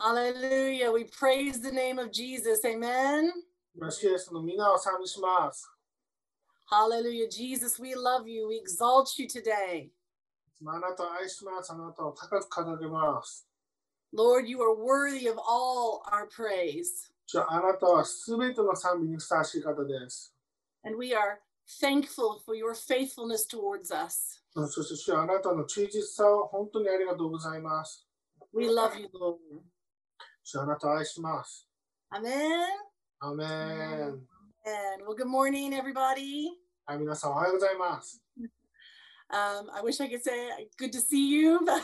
Hallelujah. We praise the name of Jesus. Amen. Hallelujah. Jesus, we love you. We exalt you today. Lord, you are worthy of all our praise. And we are thankful for your faithfulness towards us. We love you, Lord. 主よあなたを愛します。 Amen. アーメン。 And well, good morning, everybody. はい、皆さんおはようございます。 Um, I wish I could say good to see you, but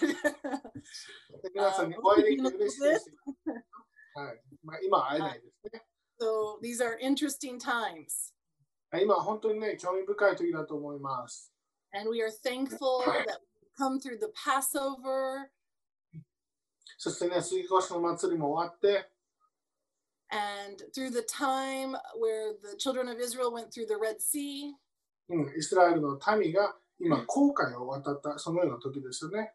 皆さんにあーお会いできて嬉しいです。はい、まあ、今は会えないですね。 so these are interesting times. はい今は本当にね、興味深い時だと思います。 And we are thankful that we come through the Passover そしてね、杉越の祭りも終わって、and through the time where the children of Israel went through the Red Sea. うん、イスラエルの民が今、航海を渡った、そのような時ですよね。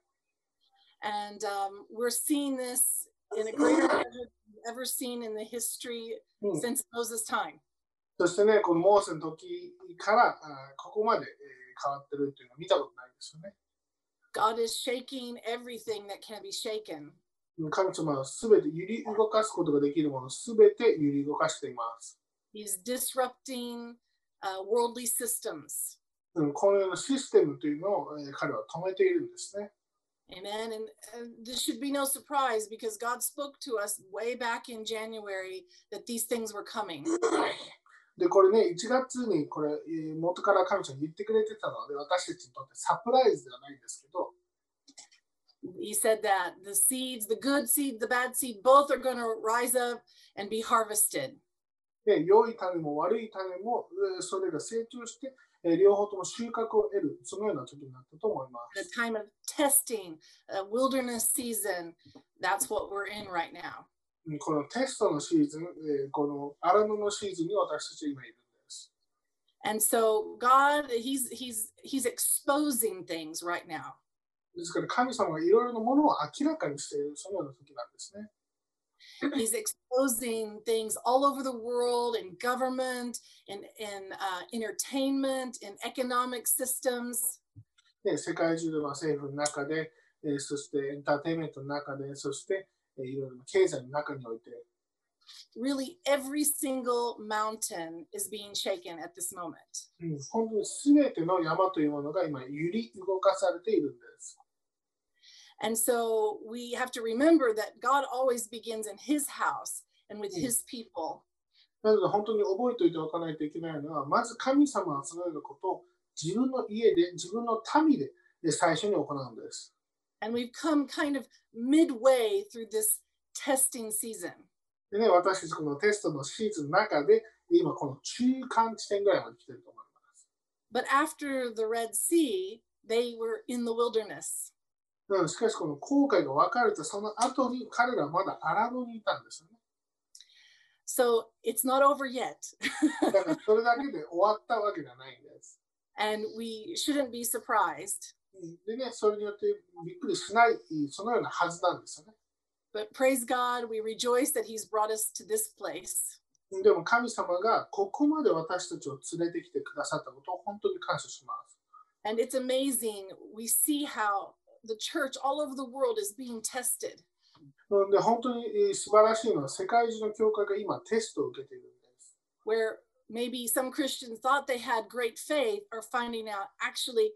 And um, we're seeing this in a greater measure than we've ever seen in the history うん、since Moses' time. そしてね、このモーセの時からあここまで、えー変わってるっていうのを見たことない。God is shaking everything that can be shaken. うん神様はすべて揺り動かすことができるものすべて揺り動かしています。He's disrupting uh, worldly systems. うん、このようなシステムというのを、えー彼は止めているんですね。Amen. And, this should be no surprise because God spoke to us way back in January that these things were coming. で、これね、1月にこれ、えー元から神様に言ってくれてたので、私たちにとってサプライズではないんですけど、he said that the seeds, the good seed, the bad seed, both are going to rise up and be harvested. The time of testing, a wilderness season, that's what we're in right now. And so God, he's he's he's exposing things right now. ですから神様がいろいろなものを明らかにしている、そのような時なんですね。He's exposing things all over the world in government, in in uh, entertainment, in economic systems. で世界中では政府の中で、えーそしてエンターテインメントの中で、そして、えーいろいろな経済の中において、Really, every single mountain is being shaken at this moment. うん、本当に全ての山というものが今揺り動かされているんです。 And so we have to remember that God always begins in his house and with Mm. his people. なので本当に覚えておいておかないといけないのは、まず神様はそのようなことを自分の家で、自分の民でで最初に行うんです。 And we've come kind of midway through this testing season. でね、私たちこのテストのシーズンの中で、今この中間地点ぐらいまで来てると思います。But after the Red Sea, they were in the wilderness. なのでしかしこの後悔が分かれたその後に彼らはまだ荒野にいたんですよね。So it's not over yet. だからそれだけで終わったわけじゃないんです。and we shouldn't be surprised. でね、それによってびっくりしない、そのようなはずなんですよね。But praise God, we rejoice that He's brought us to this place. でも神様がここまで私たちを連れてきてくださったことを本当に感謝します。 And it's amazing. We see how the church all over the world is being tested. なので本当にえー素晴らしいのは世界中の教会が今テストを受けているんです。 where maybe some Christians thought they had great faith are finding out actually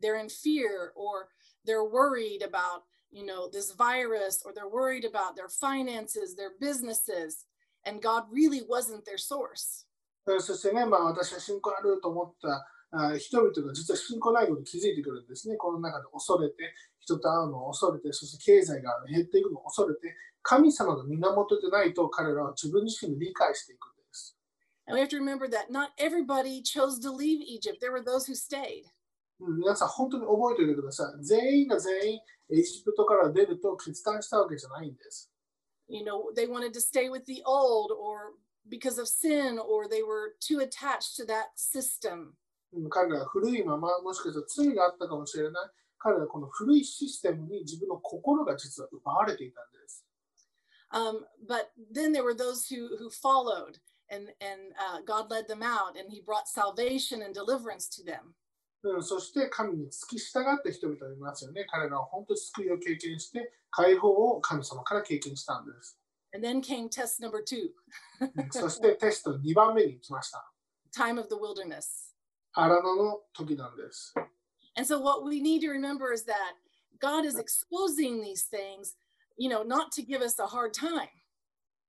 they're in fear or they're worried about you know this virus or they're worried about their finances their businesses and god really wasn't their source えーそしてね、まあ、私は信仰あると思ったあー人々が実は信仰ないことに気づいてくるんですね。この中で恐れて、人と会うのを恐れて、そして経済が減っていくのを恐れて、神様が源でないと彼らは自分自身で理解していくんです。 and we have to remember that not everybody chose to leave egypt there were those who stayed うん 皆さん本当に覚えておいてください。全員が全員エジプトから出ると決断したわけじゃないんです。you know they wanted to stay with the old or because of sin or they were too attached to that system うん彼らは古いまま、もしかしたら罪があったかもしれない。彼らはこの古いシステムに自分の心が実は奪われていたんです。Um, but then there were those who who followed, and and uh, God led them out, and He brought salvation and deliverance to them. うん、そして神に付き従った人々がいますよね。彼らは本当に救いを経験して、解放を神様から経験したんです。And then came test number two, うんそしてテスト2番目に来ました。time of the wilderness. 荒野の時なんです。And so what we need to remember is that God is exposing these things, you know, not to give us a hard time.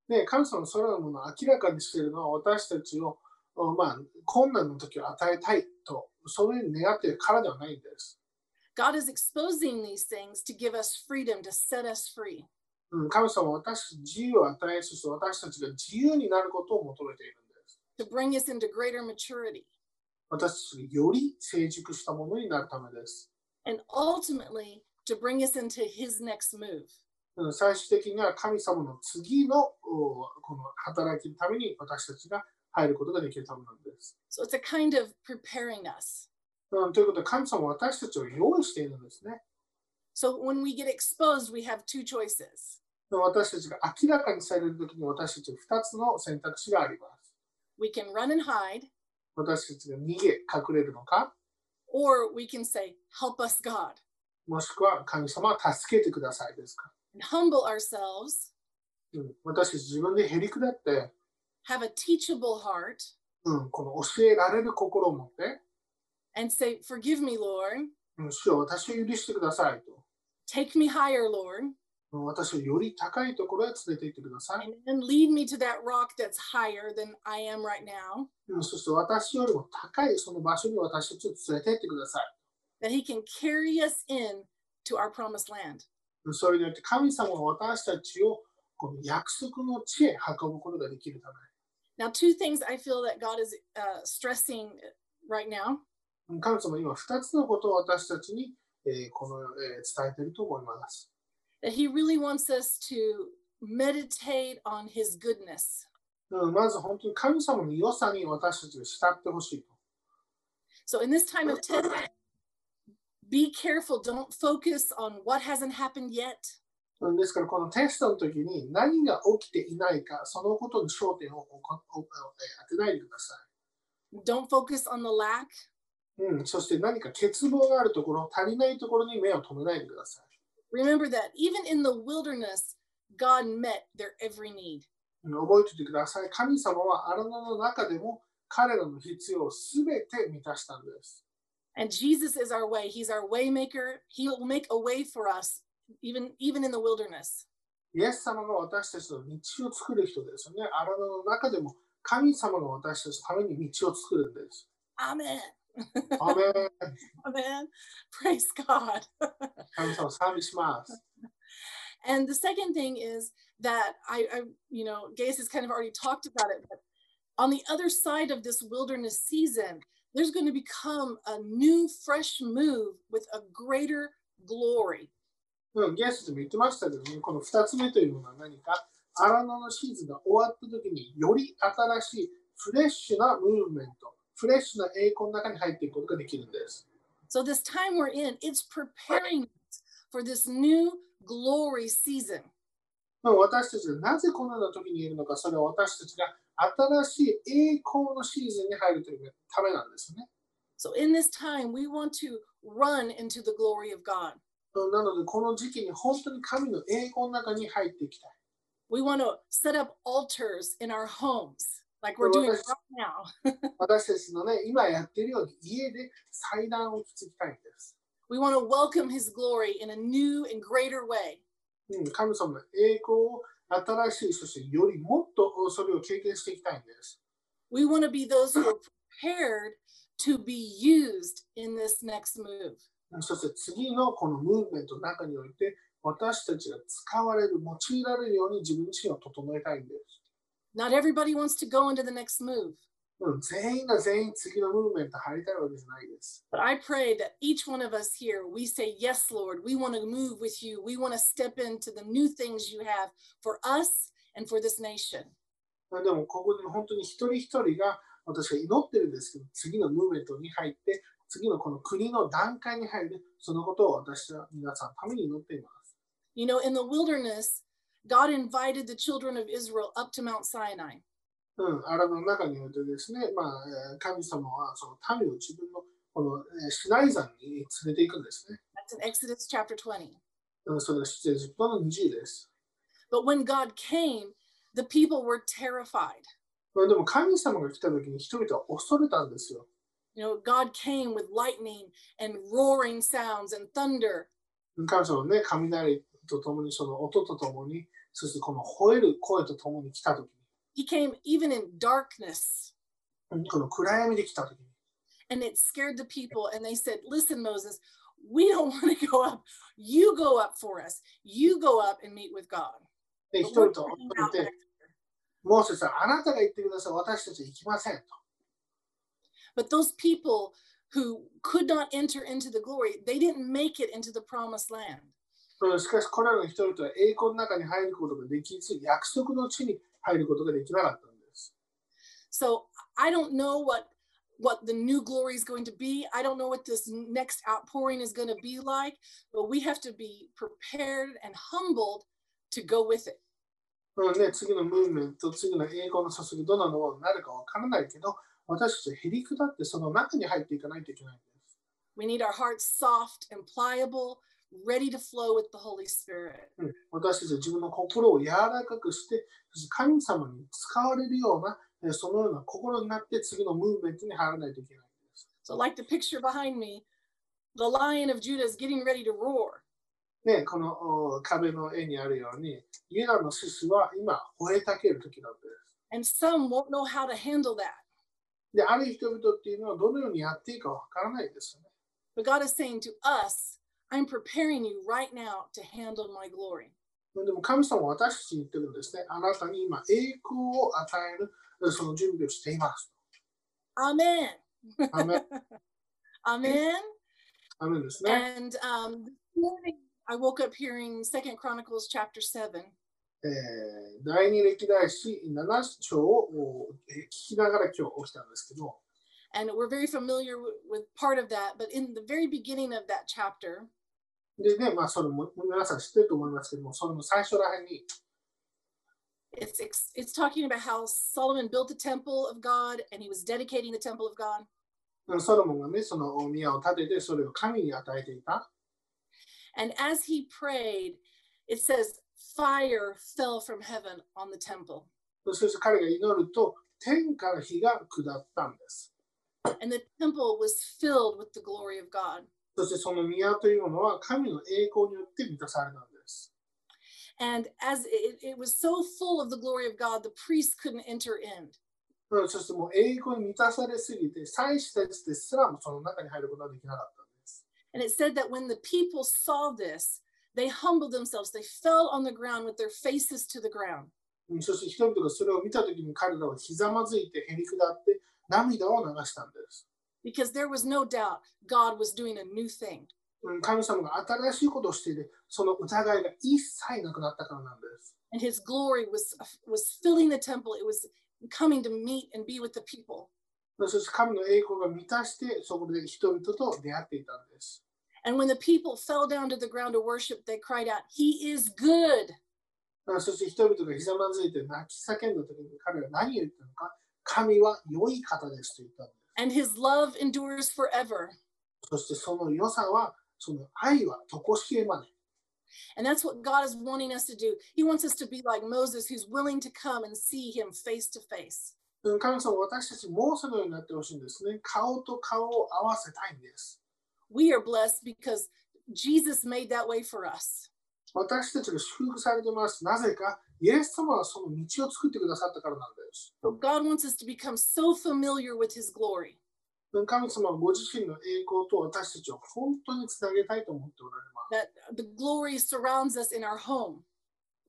で、神様のそれらのものを明らかにしているのは私たちを、おまあ、困難の時を与えたいと、そういう願っているからではないんです。God is exposing these things to give us freedom, to set us free. うん、神様は私たちに自由を与え、そして私たちが自由になることを求めているんです。to bring us into greater maturity 私たちがより成熟したものになるためです。and ultimately to bring us into his next move. うん最終的には神様の次のおこの働きのために私たちが入ることができるためなんです。So it's a kind of preparing us. うん、ということで神様は私たちを用意しているんですね。So when we get exposed, we have two choices. 私たちが明らかにされるときに私たちは2つの選択肢があります。We can run and hide, 私たちが逃げ、隠れるのか、or we can say, Help us, God, もしくは神様は助けてくださいですか？and humble ourselves, うん、私たち自分でへりくだって、have a teachable heart, うん、この教えられる心を持って、and say, Forgive me, Lord. うん、主よ私を許してくださいと。Take me higher, Lord, うん私をより高いところへ連れて行ってください。and lead me to that rock that's higher than I am right now, うん、そして私よりも高いその場所に私たちを連れて行ってください。that He can carry us in to our promised land. うんそれによって神様は私たちをこの約束の地へ運ぶことができるた Now, two things I feel that God is uh, stressing right now. め。うん神様は今2つのことを私たちに、えーこの、えー伝えていると思います。 that he really wants us to meditate on his goodness. うん、まず本当に神様の良さに私たちが慕ってほしいと。 So in this time of test, be careful. Don't focus on what hasn't happened yet. うんですからこのテストの時に何が起きていないか、そのことに焦点を当てないでくださ Don't focus on the lack. い。うん、そして何か欠乏があるところ、足りないところに目を留めないでください。Remember that even in the wilderness, God met their every need. うん覚えておいてください。神様は荒野の中でも彼らの必要をすべて満たしたんです。And Jesus is our way. He's our way maker. He will make a way for us, even even in the wilderness. イエス様が私たちの道を作る人ですよね。荒野の中でも神様が私たちのために道を作るんです。 Amen. アーメン Amen. Praise God. 神様を賛美します。 And the second thing is that I, I, you know, Gase has kind of already talked about it, but on the other side of this wilderness season, there's going to become a new, fresh move with a greater glory. うん、ゲストでも言ってましたけどね、この2つ目というのは何か、荒野のシーズンが終わった時により新しいフレッシュなムーブメント、フレッシュな栄光の中に入っていくことができるんです。So this time we're in, it's preparing us for this new glory season. まあ私たちがなぜこのような時にいるのか、それは私たちが新しい栄光のシーズンに入るというためなんですね。So in this time, we want to run into the glory of God. うんなので、この時期に本当に神の栄光の中に入っていきたい。We want to set up altars in our homes, like we're doing right now. 私たちのね、今やっているように家で祭壇を築きたいんです。We want to welcome his glory in a new and greater way. うん、神様の栄光を新しい、そしてよりもっとそれを経験していきたいんです。We want to be those who are prepared to be used in this next move. うんそして次のこのムーブメントの中において、私たちが使われる、用いられるように自分自身を整えたいんです。Not everybody wants to go into the next move, うん、全員が全員次のムーブメント入りたいわけじゃないです。but I pray that each one of us here, we say, Yes, Lord, we want to move with you. We want to step into the new things you have for us and for this nation. でも、ここで本当に一人一人が私は祈ってるんですけど、次のムーブメントに入って、次のこの国の段階に入る、そのことを私は皆さんのために祈っています。You know, in the wilderness, God invited the children of Israel up to Mount Sinai. うん、アラブの中においてですね、まあ、えー神様はその民を自分のこの、えーシナイ山に連れて行くんですね。That's in Exodus chapter 20. うん、それは出エジプトの20です。But when God came, the people were terrified. まあ、でも神様が来た時に人々は恐れたんですよ。You know, God came with lightning and roaring sounds and thunder. 神様はね、雷とともに、その音とともに、そしてこの吠える声とともに来た時 He came even in darkness. に、この暗闇で来た時に、 And it scared the people. And they said, Listen, Moses, we don't want to go up. You go up for us. You go up and meet with God. で But 人 we're 々は hanging 恐 out れ back て、 here. モーセさん、あなたが行ってください。私たちは行きませんと。 But those people who could not enter into the glory, they didn't make it into the promised land. うんしかし、これらの人々は栄光の中に入ることができず、約束の地に入ることができなかったんです。 So I don't know what what the new glory is going to be. I don't know what this next outpouring is going to be like, but we have to be prepared and humbled to go with it. うんね、次のムーブメント、次の栄光の注ぎ、どんなものになるかわからないけど、 私たちはへりくだってその中に入っていかないといけないんです。We need our hearts soft and pliable, ready to flow with the Holy Spirit. うん、私たちは自分の心を柔らかくして、そして神様に使われるような、えそのような心になって次のムーブメントに入らないといけないんです。So, like the picture behind me, the lion of Judah is getting ready to roar. ね、このお壁の絵にあるように、ユダの獅子は今、吠えたける時なんです。And some won't know how to handle that. で、ある人々っていうのはどのようにやっていいかわからないですよね。 But God is saying to us, I'm preparing you right now to handle my glory. でも神様は私たちに言ってるんですね。あなたに今、栄光を与えるその準備をしています。 Amen. アメン Amen. アメンですね。 And um, this morning I woke up hearing Second Chronicles chapter seven, えー第二歴代史7章をえー聞きながら今日起きたんですけど、and we're very familiar with part of that. But in the very beginning of that chapter, でね、まあ、それも皆さん知ってると思いますけども、それの最初らへんに、it's it's it's talking about how Solomon built the temple of God and he was dedicating the temple of God. ソロモンがね、その宮を建てて、それを神に与えていた。And as he prayed, it says fire fell from heaven on the temple. そして彼が祈ると、天から火が下ったんです。 And the temple was filled with the glory of God. そしてその宮というものは神の栄光によって満たされたんです。 And as it, it was so full of the glory of God, the priests couldn't enter in. うんそしてもう栄光に満たされすぎて、祭司たちですらもその中に入ることができなかったんです。 And it said that when the people saw this, they humbled themselves. They fell on the ground with their faces to the ground. うんそして人々がそれを見たときに彼らはひざまずいてへりくだって涙を流したんです。 Because there was no doubt God was doing a new thing. うん神様が新しいことをしていて、その疑いが一切なくなったからなんです。 And his glory was, was filling the temple. It was coming to meet and be with the people. そして神の栄光が満たして、そこで人々と出会っていたんです。 And when the people fell down to the ground to worship, they cried out, He is good. うんそして人々がひざまずいて泣き叫んだときに彼は何を言ったのか、神は良い方ですと言ったんです。 And his love endures forever. そしてその良さは、その愛はとこしえまで。 And that's what God is wanting us to do. He wants us to be like Moses, who's willing to come and see him face to face. うん神様は私たちもそのようになってほしいんですね。顔と顔を合わせたいんです。 We are blessed because Jesus made that way for us. 私たちが祝福されてます。なぜか、イエス様はその道を作ってくださったからなんです。 But God wants us to become so familiar with his glory うん神様はご自身の栄光と私たちを本当につなげたいと思っておられます。 that the glory surrounds us in our home.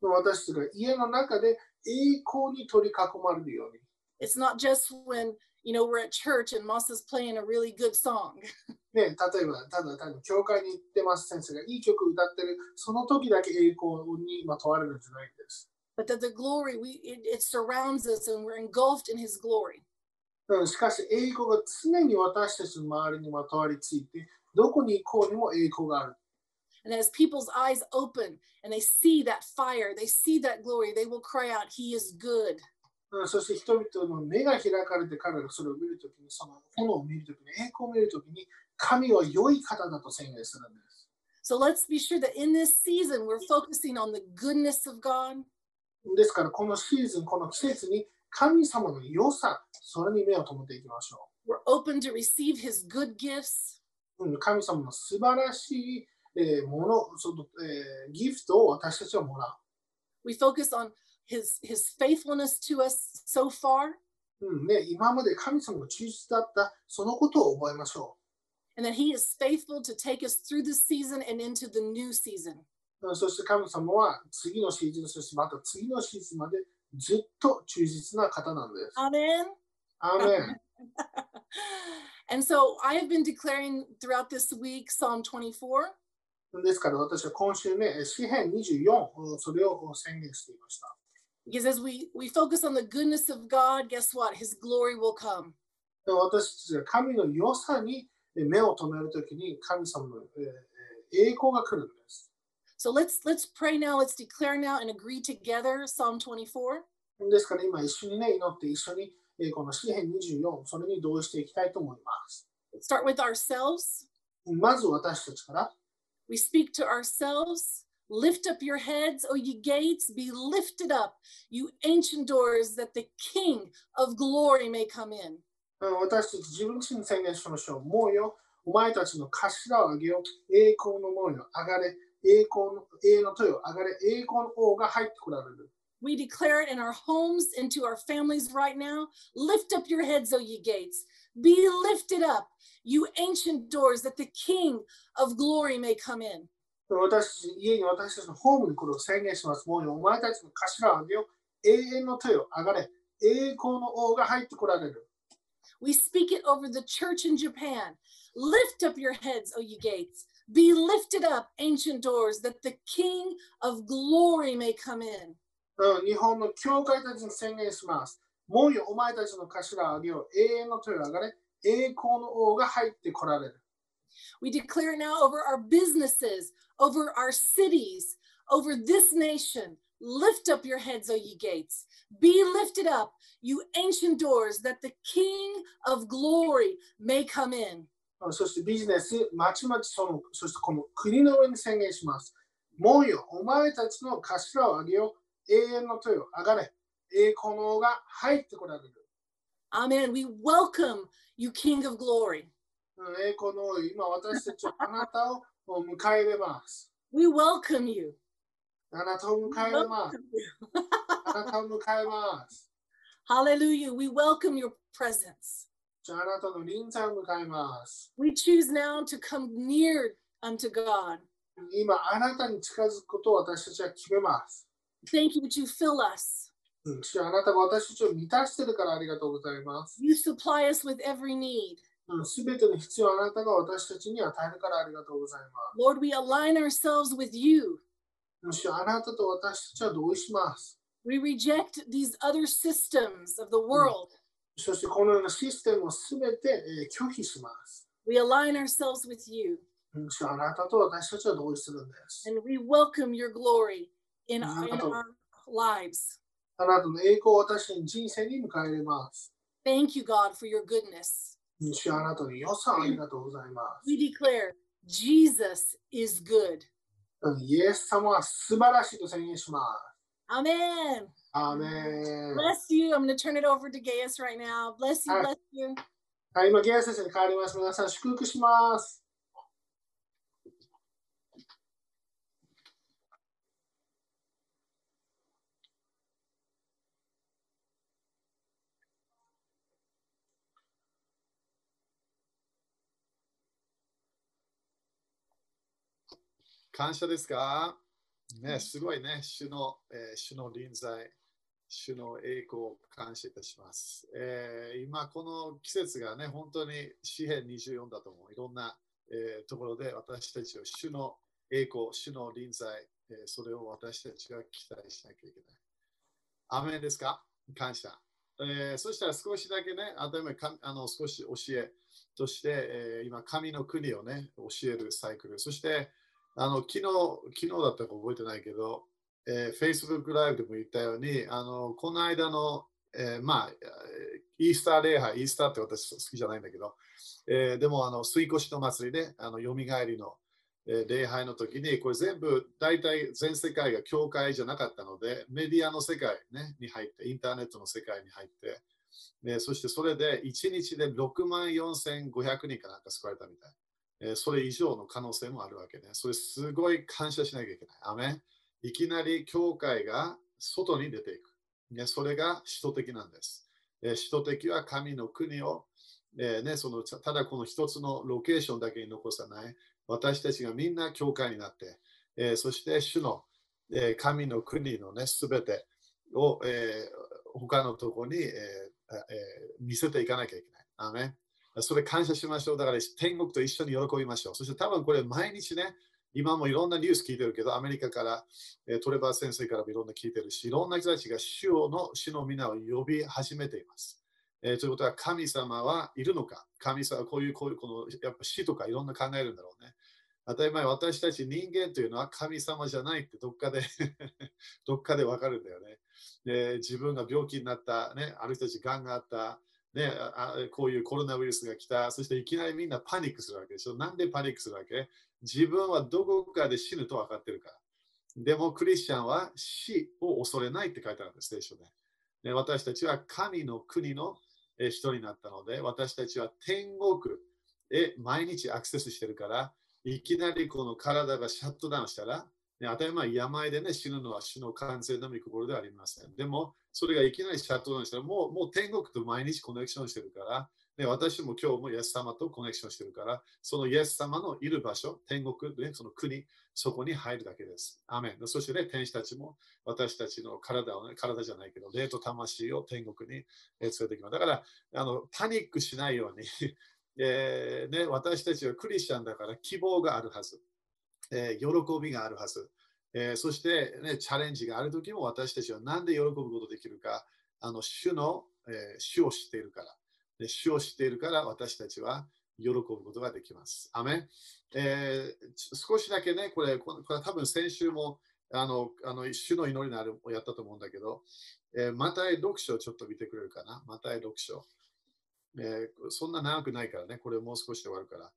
私たちが家の中で栄光に取り囲まれるように。 It's not just when you know we're at church and Moss is playing a really good song. ね、例えば、ただ単に教会に行ってます先生がいい曲歌ってる、その時だけ栄光にまあ問われるんじゃないんです。but that the glory we it, it surrounds us and we're engulfed in his glory うん、しかし、栄光が常に私たちの周りにまとわりついて、どこに行こうにも栄光がある。And as people's eyes open and they see that fire, they see that glory, they will cry out, He is good. うんそして人々の目が開かれて彼らがそれを見るときに、その炎を見るときに、栄光を見るときに、神は良い方だと宣言するんです。So let's be sure that in this season, we're focusing on the goodness of God. ですから、このシーズン、この季節に神様の良さ、それに目を留めていきましょ We're open to receive His good gifts. う。うん、神様の素晴らしい、えーものその、えーギフトを私たちはもらう。We focus on His His faithfulness to us so far, うんね、今まで神様が忠実だったそのことを覚えましょ and that he is faithful to take us through this season and into the new season. そして神様は次のシーズン、そしてまた次のシーズンまでずっと忠実な方なんです。アメン。アメン。And so I have been declaring throughout this week Psalm 24. ですから私は今週ね、詩編24、それを宣言していました。Because as we, we focus on the goodness of God, guess what? His glory will come. 私たちが神の良さに目を止めるときに神様の栄光が来るんです。So let's let's pray now, let's declare now and agree together Psalm 24. ですから今一緒にね祈って一緒にこの詩編24それに同意していきたいと思います。Start with ourselves. まず私たちから。We speak to ourselves. Lift up your heads, O ye gates, be lifted up, you ancient doors, that the King of glory may come in. うん私たち自分自身に宣言しましょう。もうよ、お前たちの頭を上げよう。栄光の門よ、上がれ。栄光の永遠の豊よ、上がれ。栄光の王が入ってこられる。We declare it in our homes, into our families right now. Lift up your heads, O ye gates. Be lifted up, you ancient doors, that the King of glory may come in. 私たち家に私たちのホームにこれを宣言します。もうよ、お前たちの頭を上げよう。永遠の豊よ、上がれ。栄光の王が入ってこられる。We speak it over the church in Japan. Lift up your heads, O ye gates. Be lifted up, ancient doors, that the King of glory may come in. うん日本の教会たちに宣言します。もうよ、お前たちの頭を上げよう。永遠の豊よ、上がれ。栄光の王が入ってこられる。 We declare now over our businesses, over our cities, over this nation. Lift up your heads, O ye gates. Be lifted up, you ancient doors, that the King of glory may come in. うんそしてビジネス、まちまちその、そしてこの国の上に宣言します。もうよ、お前たちの頭を上げよう。永遠の豊よ、上がれ。栄光の王が入ってこられる。 Amen. We welcome you, King of glory. うん栄光の王、今私たちはあなたを迎え入れます。 We welcome you. あなたを迎えます。あなたを迎えます。Hallelujah. We welcome your presence. ああなたの臨在を迎えます。We choose now to come near unto God. 今、あなたに近づくことを私たちは決めます。Thank you that you fill us. うん、主よあなたが私たちを満たしているからありがとうございます。You supply us with every need. うん、すべての必要をあなたが私たちに与えるからありがとうございます。Lord, we align ourselves with you. むしろあなたと私たちは同意します。We reject these other systems of the world. そしてこのようなシステムをすべて、えー拒否します。We align ourselves with you むしろあなたと私たちは同意するんです。and we welcome your glory in, Mhm. in our lives. あなたの栄光を私の人生に迎え入れます。Thank you, God, for your goodness. むしろあなたの良さをありがとうございます。We declare Jesus is good. うんイエス様は素晴らしいと宣言します。アーメン。Bless you. I'm going to turn it over to Gaius right now. Bless you. Ah. Bless you. はい、今、ゲア先生に変わります。皆さん、祝福します。感謝ですか？ね、すごいね、主の、えー主の臨在、主の栄光を感謝いたします。えー今、この季節がね、本当に詩篇24だと思う。いろんな、えーところで私たちは主の栄光、主の臨在、えーそれを私たちが期待しなきゃいけない。アメンですか？感謝。えーそしたら少しだけね、あとかあの少し教えとして、えー今、神の国をね、教えるサイクル。そして、あの昨日、昨日だったか覚えてないけど、えー、Facebook ライブでも言ったように、あのこの間の、えー、まあ、イースター礼拝、イースターって私好きじゃないんだけど、えー、でも、あの、水越の祭りで、あの、蘇りの、えー、礼拝の時に、これ全部、大体全世界が教会じゃなかったので、メディアの世界、ね、に入って、インターネットの世界に入って、えそしてそれで1日で6万4500人かなんか救われたみたい。えそれ以上の可能性もあるわけね。それすごい感謝しなきゃいけない。アメいきなり教会が外に出ていく。ね、それが使徒的なんです。え使徒的は神の国を、えー、ね、そのただこの一つのロケーションだけに残さない。私たちがみんな教会になって、えー、そして主の、え、神の国のね、すべてを、え、他のところに、え、見せていかなきゃいけない。アメそれ感謝しましょう。だから天国と一緒に喜びましょう。そして多分これ毎日ね、今もいろんなニュース聞いてるけど、アメリカから、え、トレバー先生からもいろんな聞いてるし、いろんな人たちが主の主の皆を呼び始めています。えー、ということは、神様はいるのか？神様はこういう、こういう、この、やっぱ死とかいろんな考えるんだろうね。当たり前、私たち人間というのは神様じゃないってどっかで どっかでわかるんだよね。で自分が病気になった、ね、ある人たちがんがあった、ねあ、こういうコロナウイルスが来た、そしていきなりみんなパニックするわけでしょ。なんでパニックするわけ？自分はどこかで死ぬと分かってるから。でもクリスチャンは死を恐れないって書いてあるんです、聖書で。で私たちは神の国の人になったので、私たちは天国へ毎日アクセスしてるから、いきなりこの体がシャットダウンしたら、ね、当たり前、病でね、死ぬのは死の完全の御心ではありません。でも、それがいきなりシャットダウンしたら、もうもう天国と毎日コネクションしてるから、ね、私も今日もイエス様とコネクションしてるから、そのイエス様のいる場所、天国、ね、その国、そこに入るだけです。アメンそして、ね、天使たちも私たちの体を、ね、体じゃないけど、霊と魂を天国に連れてきます。だから、あのパニックしないように えーね、私たちはクリスチャンだから希望があるはず。えー、喜びがあるはず。えー、そして、ね、チャレンジがあるときも私たちは何で喜ぶことできるか、あの主の、えー、主を知っているから。で主を知っているから私たちは喜ぶことができます。アメえー、少しだけね、これ、これ多分先週もあのあの主の祈りのあるをやったと思うんだけど、えー、マタイ読書をちょっと見てくれるかな？マタイ読書。えー、そんな長くないからね、これもう少しで終わるから。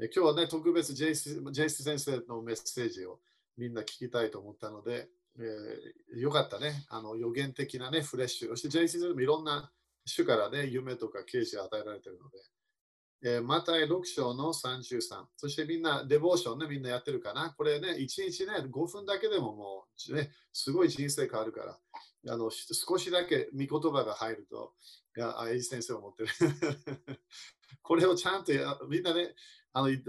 えー、今日はね、特別ジェイス先生のメッセージをみんな聞きたいと思ったので、えー、よかったね。あの予言的なね、フレッシュ。そしてジェイス先生もいろんな主からね、夢とか啓示を与えられているので、えー、マタイ6章の33。そしてみんな、デボーションね、みんなやってるかな。これね、1日ね、5分だけでももう、ね、すごい人生変わるから。あの少しだけ見言葉が入ると、いや、エイジ先生を持ってる。これをちゃんとみんなね、あのリー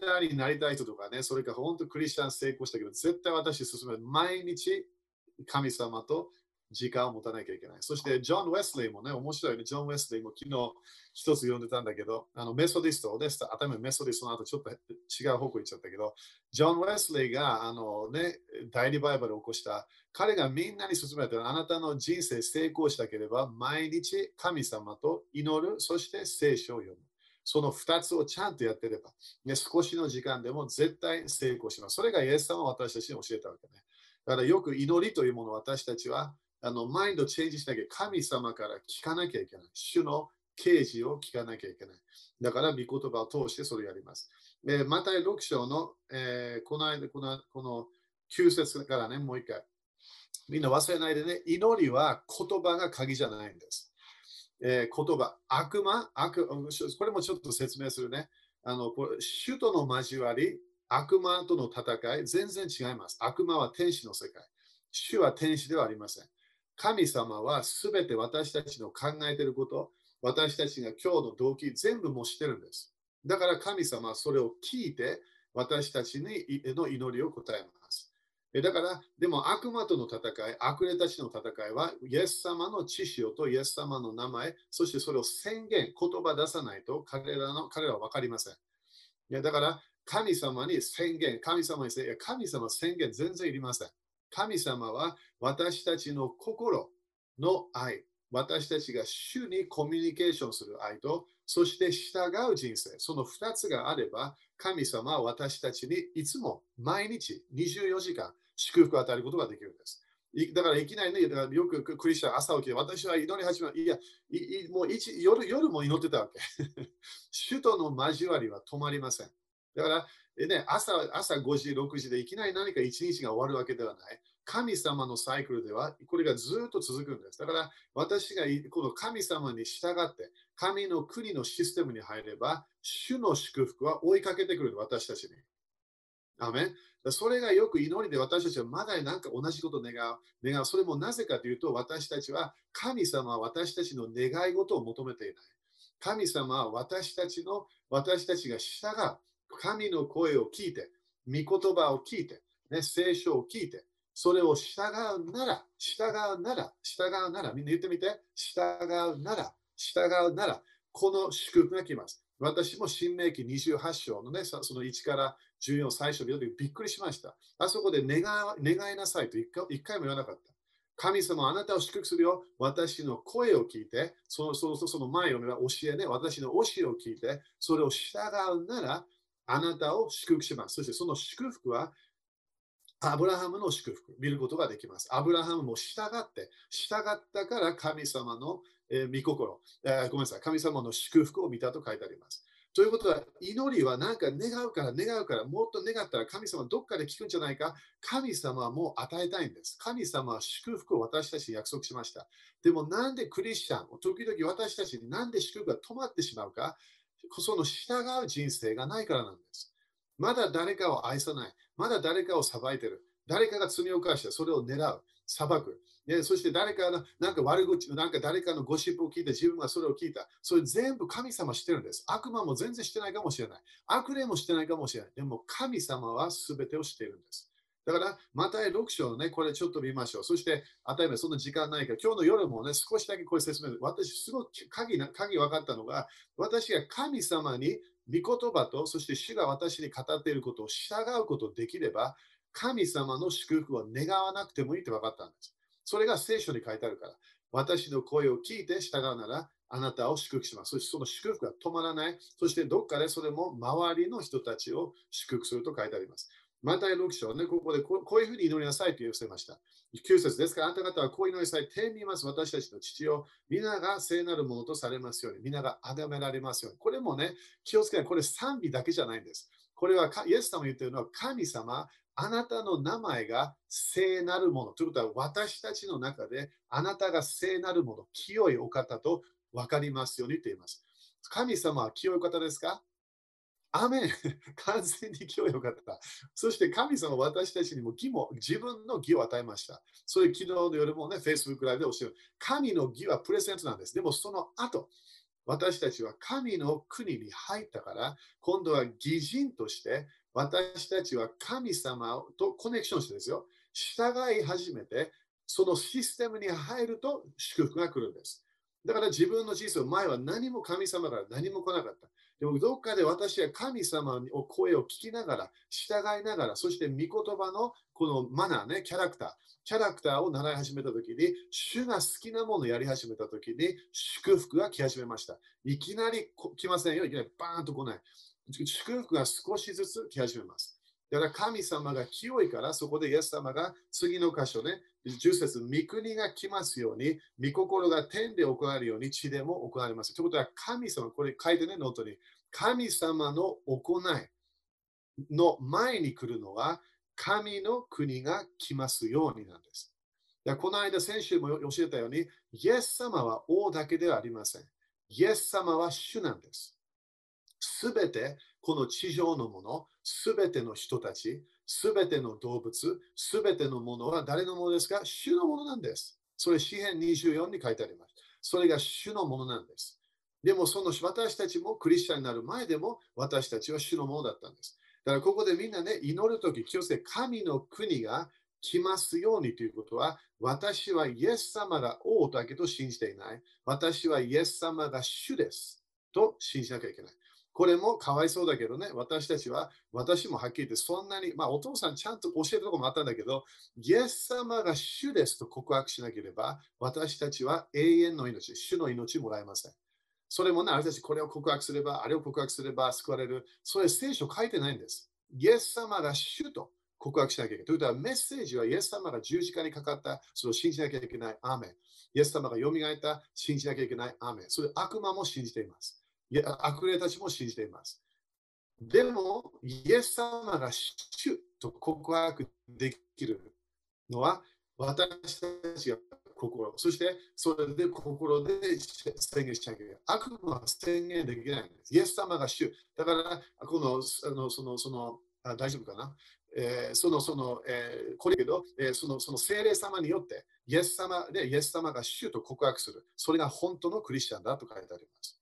ダーになりたい人とかね、それから本当クリスチャン成功したけど、絶対私進める。毎日神様と時間を持たなきゃいけない。そして、ジョン・ウェスリーもね、面白いね。ジョン・ウェスリーも昨日一つ読んでたんだけど、あのメソディストです。頭メソディストの後ちょっと違う方向行っちゃったけど、ジョン・ウェスリーがあの、ね、大リバイバルを起こした。彼がみんなに勧めてあなたの人生成功したければ、毎日神様と祈る、そして聖書を読む。その2つをちゃんとやってれば、ね、少しの時間でも絶対成功します。それがイエス様は私たちに教えたわけね。だからよく祈りというものを私たちはあのマインドチェンジしなきゃ神様から聞かなきゃいけない。主の啓示を聞かなきゃいけない。だから、御言葉を通してそれをやります。えー、また6章の、えー、この間このこの9節からね、もう一回。みんな忘れないでね、祈りは言葉が鍵じゃないんです。えー、言葉、悪魔？悪、これもちょっと説明するね。あのこれ主との交わり、悪魔との戦い、全然違います。悪魔は天使の世界。主は天使ではありません。神様はすべて私たちの考えていること、私たちが今日の動機、全部もしてるんです。だから神様はそれを聞いて、私たちにの祈りを答えます。だから、でも悪魔との戦い、悪霊たちの戦いは、イエス様の知識とイエス様の名前、そしてそれを宣言、言葉出さないと彼らの彼らは分かりません。いやだから、神様に宣言、神様に宣言、神様宣言全然いりません。神様は私たちの心の愛、私たちが主にコミュニケーションする愛と、そして従う人生、その2つがあれば、神様は私たちにいつも毎日24時間祝福を与えることができるんです。だからいきなりね、よくクリスチャン朝起きて、私は祈り始めいやいもう夜夜も祈ってたわけ。首都の交わりは止まりません。だから、ね、朝朝5時、6時でいきなり何か一日が終わるわけではない。神様のサイクルではこれがずっと続くんです。だから私がこの神様に従って神の国のシステムに入れば主の祝福は追いかけてくる私たちに。アメそれがよく祈りで私たちはまだなんか同じことを願う。願う。それもなぜかというと私たちは神様は私たちの願い事を求めていない。神様は私たちの私たちが従う。神の声を聞いて、御言葉を聞いて、ね、聖書を聞いて、それを従うなら、従うなら、従うなら、みんな言ってみて、従うなら、従うなら、この祝福が来ます。私も新明記28章のね、その1から14最初に読んでびっくりしました。あそこで願願いなさいと一回一回も言わなかった。神様あなたを祝福するよ。私の声を聞いて、そのそのその前を教えね、私の教えを聞いて、それを従うなら、あなたを祝福します。そしてその祝福はアブラハムの祝福、見ることができます。アブラハムも従って、従ったから神様の、えー、御心、えー、ごめんなさい、神様の祝福を見たと書いてあります。ということは、祈りはなんか願うから願うから、もっと願ったら神様どっかで聞くんじゃないか？神様はもう与えたいんです。神様は祝福を私たちに約束しました。でもなんでクリスチャン、時々私たちになんで祝福が止まってしまうか、その従う人生がないからなんです。まだ誰かを愛さない。まだ誰かを裁いてる。誰かが罪を犯してそれを狙う。裁く。ね、そして誰かのなんか悪口、なんか誰かのゴシップを聞いて自分がそれを聞いた。それ全部神様してるんです。悪魔も全然してないかもしれない。悪霊もしてないかもしれない。でも神様は全てをしているんです。だから、また6章のね、これちょっと見ましょう。そして、当たり前、そんな時間ないから、今日の夜もね、少しだけこれ説明。私、すごく鍵な鍵分かったのが、私が神様に御言葉と、そして主が私に語っていることを従うことできれば、神様の祝福は願わなくてもいいって分かったんです。それが聖書に書いてあるから。私の声を聞いて従うなら、あなたを祝福します。そしてその祝福が止まらない。そしてどっかでそれも周りの人たちを祝福すると書いてあります。また6章ね、ここでこういうふうに祈りなさいと言わせました。9節ですから、あなた方はこう祈りなさい。天にいます、私たちの父を、皆が聖なるものとされますように、皆が崇められますように。これもね、気をつけない。これ賛美だけじゃないんです。これはイエス様言ってるのは、神様、あなたの名前が聖なるもの。ということは、私たちの中で、あなたが聖なるもの、清いお方と分かりますようにと言います。神様は清いお方ですか？アメン 完全に清いお方。そして神様は私たちにも義も自分の義を与えました。それ昨日の夜もね、Facebook ライブで教える。神の義はプレゼントなんです。でもその後、私たちは神の国に入ったから、今度は義人として私たちは神様とコネクションしてですよ。従い始めて、そのシステムに入ると祝福が来るんです。だから自分の人生前は何も神様から何も来なかった。でもどっかで私は神様の声を聞きながら、従いながら、そして御言葉のこのマナーね、キャラクター、キャラクターを習い始めたときに、主が好きなものをやり始めたときに、祝福が来始めました。いきなり来ませんよ。いきなりバーンと来ない。祝福が少しずつ来始めます。だから神様が清いから、そこでイエス様が次の箇所ね、10節、御国が来ますように、御心が天で行われるように地でも行われます。ということは、神様、これ書いてね、ノートに。神様の行いの前に来るのは、神の国が来ますようになんです。この間、先週も教えたように、イエス様は王だけではありません。イエス様は主なんです。すべてこの地上のもの、すべての人たち、すべての動物、すべてのものは誰のものですか？主のものなんです。それ、詩篇24に書いてあります。それが主のものなんです。でも、その私たちもクリスチャンになる前でも私たちは主のものだったんです。だからここでみんなね、祈るとき、気をつけて神の国が来ますようにということは、私はイエス様が王だけと信じていない。私はイエス様が主ですと信じなきゃいけない。これもかわいそうだけどね、私たちは、私もはっきり言って、そんなに、まあお父さんちゃんと教えたところもあったんだけど、イエス様が主ですと告白しなければ、私たちは永遠の命、主の命もらえません。それもね、あれたちこれを告白すれば、あれを告白すれば救われる。それ聖書書いてないんです。イエス様が主と告白しなきゃいけない。ということはメッセージはイエス様が十字架にかかった、それを信じなきゃいけない。アーメン。イエス様が蘇った、信じなきゃいけない。アーメン。それ悪魔も信じています。悪霊たちも信じています。でも、イエス様が主と告白できるのは私たちが心、そしてそれで心で宣言しなきゃいけない。悪魔は宣言できないんです。イエス様が主。だから、この、あのその、その、あ大丈夫かな？えー、その、その、えー、これけど、えー、その、その聖霊様によって、イエス様で、イエス様が主と告白する。それが本当のクリスチャンだと書いてあります。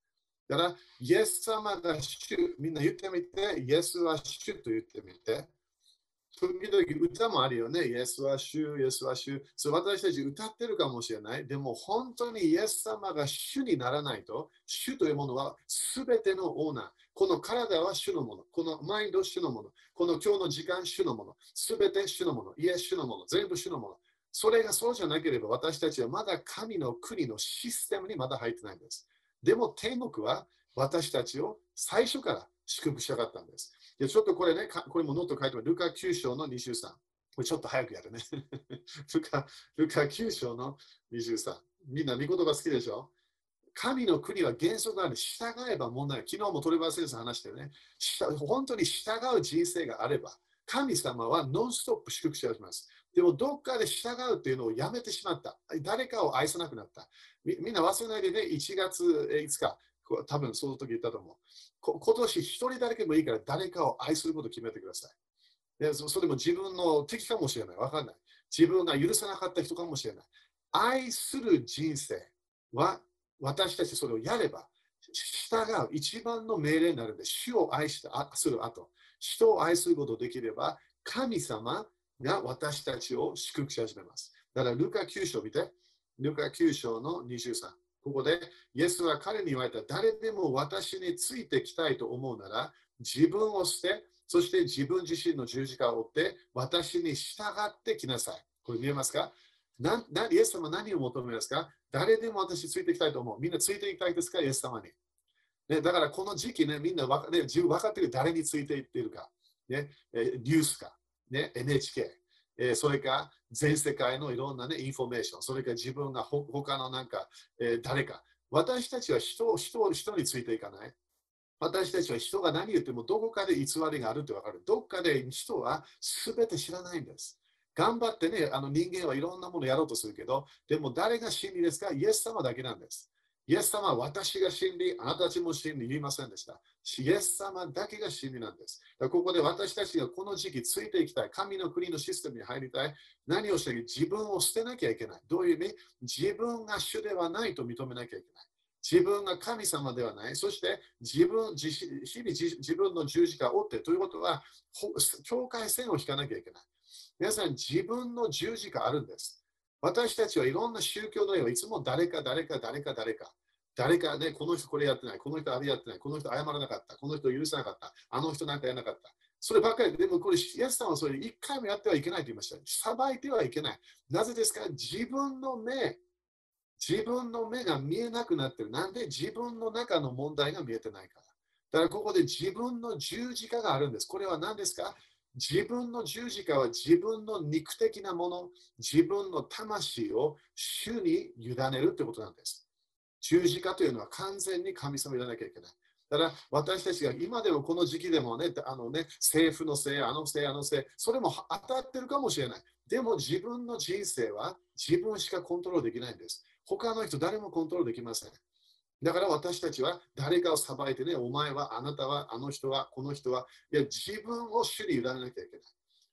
だから、イエス様が主、みんな言ってみて、イエスは主と言ってみて、時々歌もあるよね。イエスは主、イエスは主。そ私たち歌ってるかもしれない。でも本当にイエス様が主にならないと、主というものは全てのオーナー。この体は主のもの。このマインド主のもの。この今日の時間主のもの。全て主のもの。イエス主のもの。全部主のもの。それがそうじゃなければ私たちはまだ神の国のシステムにまだ入ってないんです。でも天国は私たちを最初から祝福したかったんです。でちょっとこれね、これもノート書いてます。ルカ9章の23。これちょっと早くやるね。ルカルカ9章の23。みんな見言葉好きでしょ？神の国は原則がある。従えば問題ない。昨日もトレバー先生話してね。本当に従う人生があれば、神様はノンストップ祝福します。でもどっかで従うっていうのをやめてしまった。誰かを愛さなくなった。みみんな忘れないでね、1月5日、多分その時言ったと思う。今年一人だけでもいいから誰かを愛することを決めてください。でそれも自分の敵かもしれない。わかんない。自分が許さなかった人かもしれない。愛する人生は私たちそれをやれば従う一番の命令になるので、主を愛してする後、人を愛することができれば、神様が私たちを祝福し始めます。だから、ルカ9章を見て、ルカ9章の23。ここで、イエスは彼に言われた、誰でも私についてきたいと思うなら、自分を捨て、そして自分自身の十字架を追って、私に従ってきなさい。これ見えますか？なイエス様何を求めますか？誰でも私ついていきたいと思う。みんなついていきたいですか？イエス様に。ね、だからこの時期ね、みんなわ、ね、自分分かってる誰についていっているか。ね、ニュースか、ね、NHK、えー、それか全世界のいろんな、ね、インフォメーション、それから自分がほ他のなんか、えー、誰か。私たちは人人人についていかない。私たちは人が何言ってもどこかで偽りがあるって分かる。どこかで人は全て知らないんです。頑張ってね、あの人間はいろんなものやろうとするけど、でも誰が真理ですか？イエス様だけなんです。イエス様は私が真理、あなたたちも真理言いませんでした。イエス様だけが真理なんです。ここで私たちがこの時期ついていきたい。神の国のシステムに入りたい。何をして自分を捨てなきゃいけない。どういう意味？自分が主ではないと認めなきゃいけない。自分が神様ではない。そして自分自日々自分の十字架を追ってということは、境界線を引かなきゃいけない。皆さん、自分の十字架あるんです。私たちはいろんな宗教の絵をいつも誰か誰か誰か誰か。誰かね、この人これやってない、この人あれやってない、この人謝らなかった、この人許さなかった、あの人なんかやらなかった。そればっかりで、もこれ、イエスさんはそれ一回もやってはいけないと言いました。裁いてはいけない。なぜですか？自分の目、自分の目が見えなくなってる。なんで？自分の中の問題が見えてないから。だからここで自分の十字架があるんです。これは何ですか？自分の十字架は自分の肉的なもの、自分の魂を主に委ねるということなんです。十字架というのは完全に神様を委ねなきゃいけない。だから私たちが今でもこの時期でもね、あのね政府のせい、あのせい、あのせい、それも当たってるかもしれない。でも自分の人生は自分しかコントロールできないんです。他の人誰もコントロールできません。だから私たちは誰かを裁いてね、お前は、あなたは、あの人は、この人は、いや、自分を主に委ねなきゃいけない。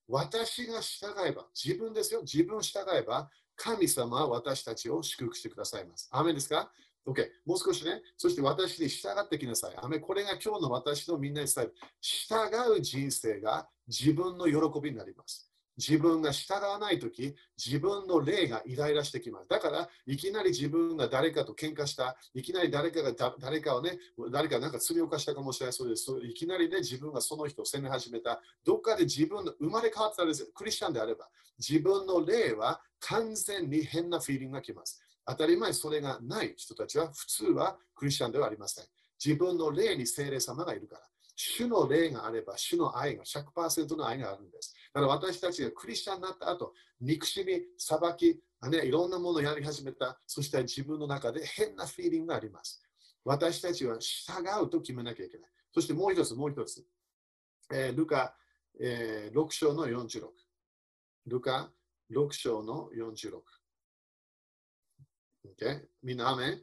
私が従えば、自分ですよ、自分を従えば、神様は私たちを祝福してくださいます。アメですか？?OK。もう少しね、そして私に従ってきなさい。アメ、これが今日の私のみんなに伝える。従う人生が自分の喜びになります。自分が従わないとき、自分の霊がイライラしてきます。だから、いきなり自分が誰かと喧嘩した、いきなり誰かが誰かをね、誰かなんか罪を犯したかもしれないそうです。いきなりね、自分がその人を責め始めた。どっかで自分の生まれ変わったらクリスチャンであれば、自分の霊は完全に変なフィーリングがきます。当たり前それがない人たちは普通はクリスチャンではありません。自分の霊に精霊様がいるから。主の霊があれば、主の愛が100%の愛があるんです。だから私たちがクリスチャンになった後、憎しみ、裁き、ね、いろんなものをやり始めた。そして自分の中で変なフィーリングがあります。私たちは従うと決めなきゃいけない。そしてもう一つ、もう一つ。えー、ルカ、えー、6章の46。ルカ6章の46。Okay? みんな、アメン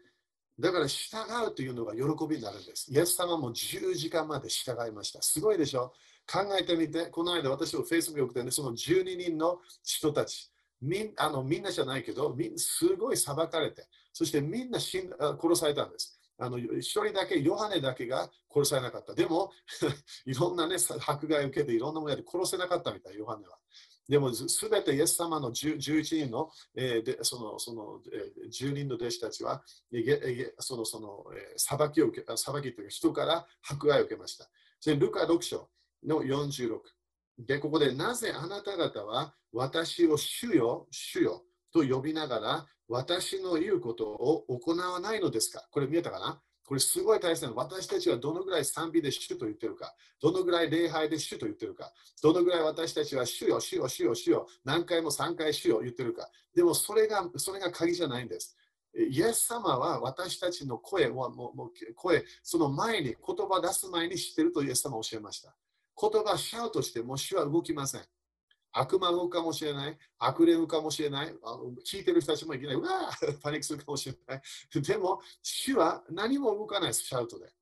だから従うというのが喜びになるんです。イエス様も10時間まで従いました。すごいでしょ？考えてみて、この間私も Facebook 送ってね、その12人の人たち、みんあのみんなじゃないけど、みすごい裁かれて、そしてみんな死ん殺されたんです。あの一人だけ、ヨハネだけが殺されなかった。でも、いろんな、ね、迫害を受けていろんなものやって殺せなかったみたい、ヨハネは。でも、すべてイエス様の11人の,、え、でそのその、え、10人の弟子たちは、そのその、裁きを受け、裁きというか人から迫害を受けました。でルカ6章の46。で、ここでなぜあなた方は私を主よ、主よと呼びながら私の言うことを行わないのですか？これ見えたかな？これすごい大切なの。私たちはどのぐらい賛美で主と言ってるか、どのぐらい礼拝で主と言ってるか、どのぐらい私たちは主よ、主よ、主よ、主よ、何回も3回主よ言ってるか。でもそれがそれが鍵じゃないんです。イエス様は私たちの声を、もうもう声、その前に、言葉出す前に知ってるとイエス様は教えました。言葉シャウトしても主は動きません。悪魔動くかもしれない、悪霊かもしれない、聞いてる人たちもいきなり、うわー パニックするかもしれない。でも、主は何も動かないです、シャウトで。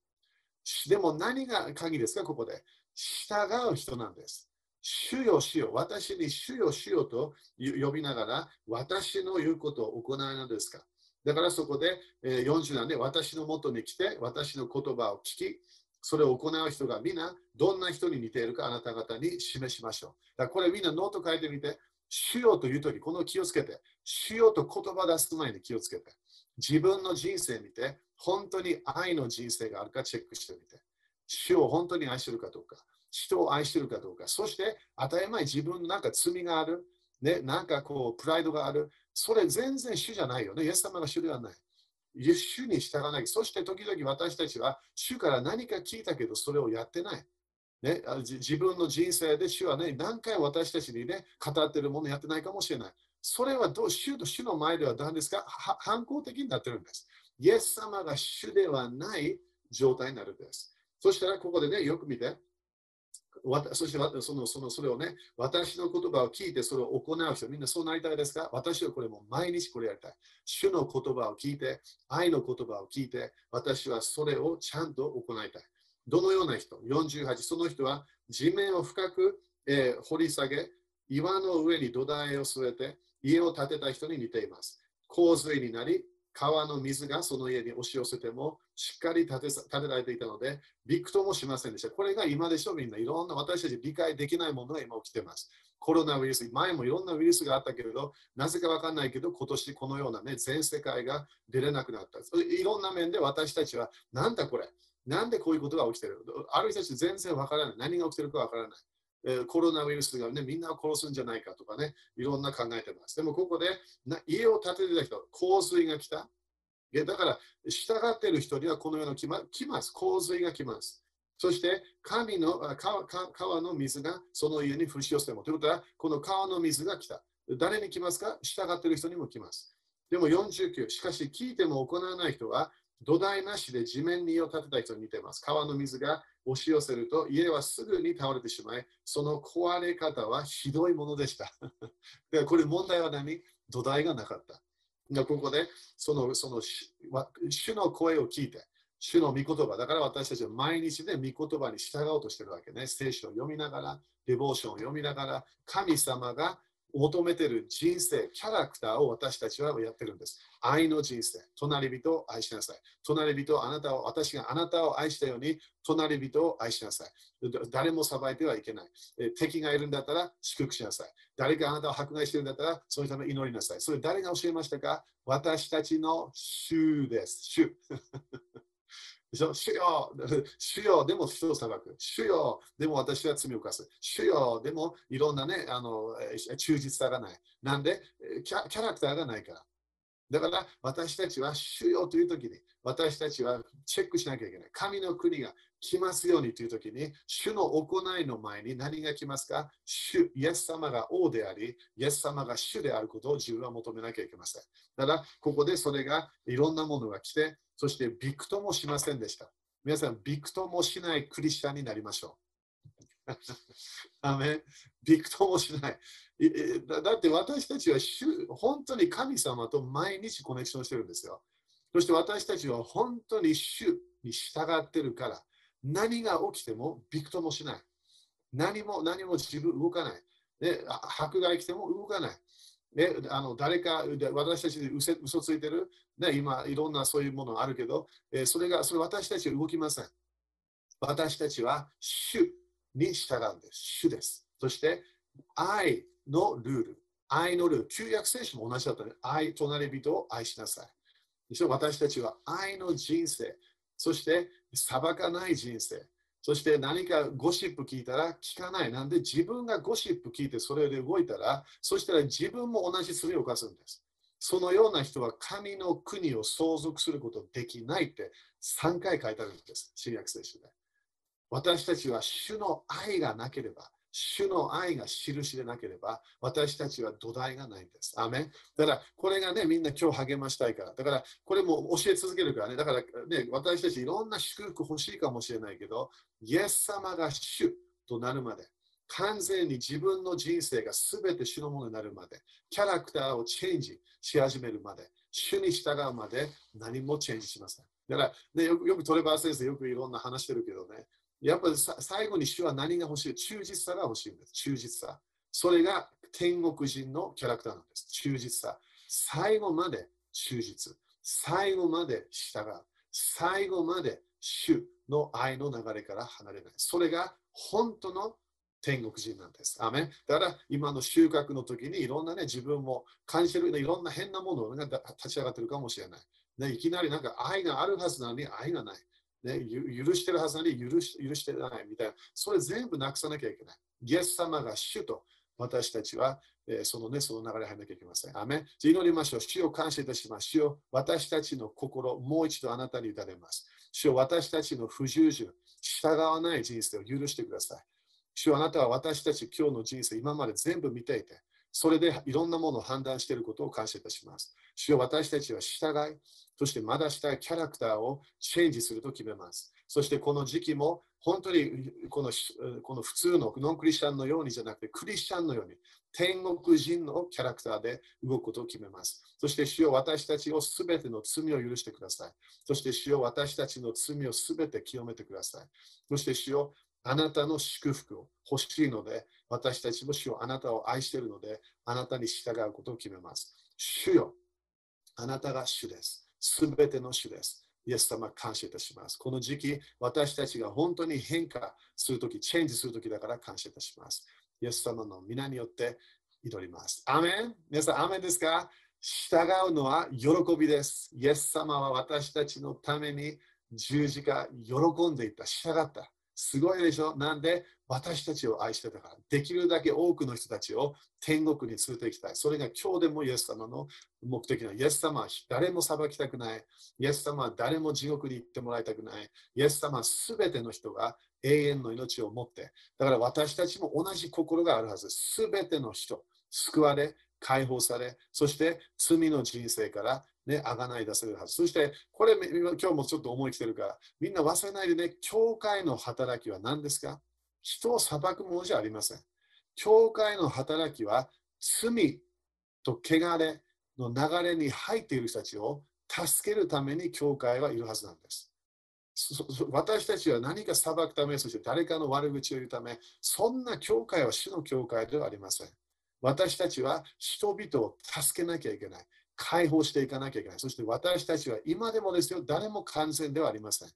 でも何が鍵ですか、ここで。従う人なんです。主よ、主よ、私に主よ、主よと呼びながら、私の言うことを行うのですか。だからそこで、えー、40なんで、私のもとに来て、私の言葉を聞き、それを行う人がみんなどんな人に似ているかあなた方に示しましょう。だからこれみんなノート書いてみて、主よというとき、この気をつけて、主よと言葉出す前に気をつけて、自分の人生見て、本当に愛の人生があるかチェックしてみて、主を本当に愛してるかどうか、人を愛してるかどうか、そして当たり前自分のなんか罪がある、ね、なんかこうプライドがある、それ全然主じゃないよね。イエス様が主ではない。主に従わない。そして時々私たちは主から何か聞いたけどそれをやってない。ね、自分の人生で主はね、何回私たちにね、語っているものやってないかもしれない。それはどう主と主の前では何ですか？反抗的になってるんです。イエス様が主ではない状態になるんです。そしたらここでね、よく見て、そしてそのそのそれをね、私の言葉を聞いてそれを行う人、みんなそうなりたいですか？私はこれも毎日これやりたい。主の言葉を聞いて、愛の言葉を聞いて、私はそれをちゃんと行いたい。どのような人 ?48、その人は地面を深く、えー、掘り下げ、岩の上に土台を据えて、家を建てた人に似ています。洪水になり、川の水がその家に押し寄せてもしっかり建て建てられていたので、びくともしませんでした。これが今でしょ、みんな。いろんな私たち理解できないものが今起きています。コロナウイルス、前もいろんなウイルスがあったけれど、なぜかわかんないけど、今年このようなね、全世界が出れなくなった。いろんな面で私たちは、なんだこれなんでこういうことが起きてるある人たち全然わからない。何が起きてるかわからない。え、コロナウイルスがね、みんなを殺すんじゃないかとかね、いろんな考えてます。でもここで家を建ててた人、洪水が来た。だから、従っている人にはこのような来ま来ます。洪水が来ます。そして神の川川の水がその家に降り寄せても。ということは、この川の水が来た。誰に来ますか？従っている人にも来ます。でも49、しかし聞いても行わない人は土台なしで地面に家を建てた人に似ています。川の水が押し寄せると家はすぐに倒れてしまい、その壊れ方はひどいものでした。でこれ問題は何？土台がなかった。ここでそのその主の声を聞いて、主の御言葉。だから私たちは毎日で、御言葉に従おうとしてるわけね。聖書を読みながら、デボーションを読みながら、神様が求めている人生、キャラクターを私たちはやってるんです。愛の人生、隣人を愛しなさい。隣人あなたを、私があなたを愛したように、隣人を愛しなさい。誰も裁いてはいけない。敵がいるんだったら祝福しなさい。誰かあなたを迫害してるんだったら、そのため祈りなさい。それ誰が教えましたか？私たちの主です。主。主よ、主よ、でも人を裁く。主よ、でも私は罪を犯す。主よ、でもいろんなね、あの忠実さがない。なんで？キャ、キャラクターがないから。だから私たちは主よというときに、私たちはチェックしなきゃいけない。神の国が来ますようにというときに、主の行いの前に何が来ますか？主、イエス様が王であり、イエス様が主であることを自分は求めなきゃいけません。ただ、ここでそれがいろんなものが来て、そしてびくともしませんでした。皆さん、びくともしないクリスチャンになりましょう。アメびくともしない。だって私たちは本当に神様と毎日コネクションしてるんですよ。そして私たちは本当に主に従ってるから、何が起きてもびくともしない。何も何も自分動かない。ね、迫害来ても動かない。ね、あの誰か私たちで嘘嘘ついてる、ね、今いろんなそういうものあるけど、えー、それがそれ私たちは動きません。私たちは主に従うんです。主です。そして愛のルール。愛のルール。旧約聖書も同じだったね。愛、隣人を愛しなさい。私たちは愛の人生、そして裁かない人生、そして何かゴシップ聞いたら聞かない。なんで自分がゴシップ聞いてそれで動いたら、そしたら自分も同じ罪を犯すんです。そのような人は神の国を相続することできないって3回書いてあるんです。新約聖書で。私たちは主の愛がなければ、主の愛が印でなければ、私たちは土台がないんです。アメンだから、これがね、みんな今日励ましたいから。だから、これも教え続けるからね。だから、ね、私たちいろんな祝福欲しいかもしれないけど、イエス様が主となるまで、完全に自分の人生が全て主のものになるまで、キャラクターをチェンジし始めるまで、主に従うまで何もチェンジしません。だから、ね、よくよくトレバー先生、よくいろんな話してるけどね、やっぱり最後に主は何が欲しい？忠実さが欲しいんです。忠実さ。それが天国人のキャラクターなんです。忠実さ。最後まで忠実。最後まで従う。最後まで主の愛の流れから離れない。それが本当の天国人なんです。アメだから今の収穫の時にいろんなね、自分も感じてるいろんな変なものが立ち上がってるかもしれない。ね、いきなりなんか愛があるはずなのに愛がない。ね、許してるはずなのに許し許してないみたいな、それ全部なくさなきゃいけない。イエス様が主と私たちは、えー、そのね、その流れ入らなきゃいけません。アメ祈りましょう。主を感謝いたします。主を私たちの心、もう一度あなたに委ねます。主を私たちの不従順、従わない人生を許してください。主をあなたは私たち今日の人生、今まで全部見ていて、それでいろんなものを判断していることを感謝いたします。主よ私たちは従い、そしてまだしたいキャラクターをチェンジすると決めます。そしてこの時期も本当にこのこの普通のノンクリスチャンのようにじゃなくてクリスチャンのように天国人のキャラクターで動くことを決めます。そして主よ私たちをすべての罪を許してください。そして主よ私たちの罪をすべて清めてください。そして主よあなたの祝福を欲しいので、私たちも主よあなたを愛しているので、あなたに従うことを決めます。主よ、あなたが主です。すべての主です。イエス様、感謝いたします。この時期、私たちが本当に変化するとき、チェンジするときだから感謝いたします。イエス様の皆によって祈ります。アメン皆さん、アメンですか？従うのは喜びです。イエス様は私たちのために十字架喜んでいた、従った。すごいでしょ？なんで？私たちを愛してたから。できるだけ多くの人たちを天国に連れて行きたい。それが今日でもイエス様の目的なイエス様は誰も裁きたくない。イエス様は誰も地獄に行ってもらいたくない。イエス様はすべての人が永遠の命を持って。だから私たちも同じ心があるはず。すべての人、救われ、解放され、そして罪の人生からね、あがない出せるはず。そして、これ、今日もちょっと思い来てるから、みんな忘れないでね、教会の働きは何ですか？人を裁くものじゃありません。教会の働きは、罪と汚れの流れに入っている人たちを助けるために教会はいるはずなんです。私たちは何か裁くため、そして誰かの悪口を言うため、そんな教会は主の教会ではありません。私たちは人々を助けなきゃいけない。解放していかなきゃいけない。そして私たちは今でもですよ、誰も完全ではありません。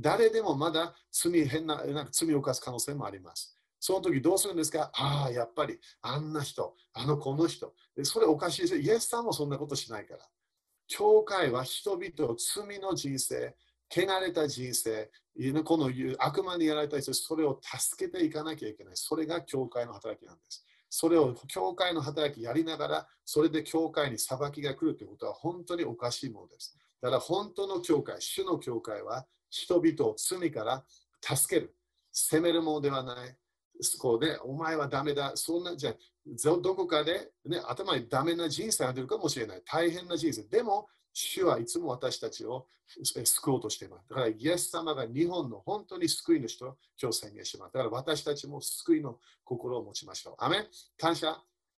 誰でもまだ罪変ななんか罪を犯す可能性もあります。その時どうするんですか？ああ、やっぱりあんな人、あのこの人。それおかしいですよ。イエスさんもそんなことしないから。教会は人々を罪の人生、汚れた人生、この悪魔にやられた人、それを助けていかなきゃいけない。それが教会の働きなんです。それを教会の働きやりながら、それで教会に裁きが来るということは本当におかしいものです。だから本当の教会、主の教会は人々を罪から助ける、責めるものではない。こうね、お前はダメだ。そんなじゃどこかで、ね、頭にダメな人生が出るかもしれない。大変な人生。でも、主はいつも私たちを救おうとしています。だから、イエス様が日本の本当に救い主と今日宣言します。だから私たちも救いの心を持ちましょう。アメ感謝。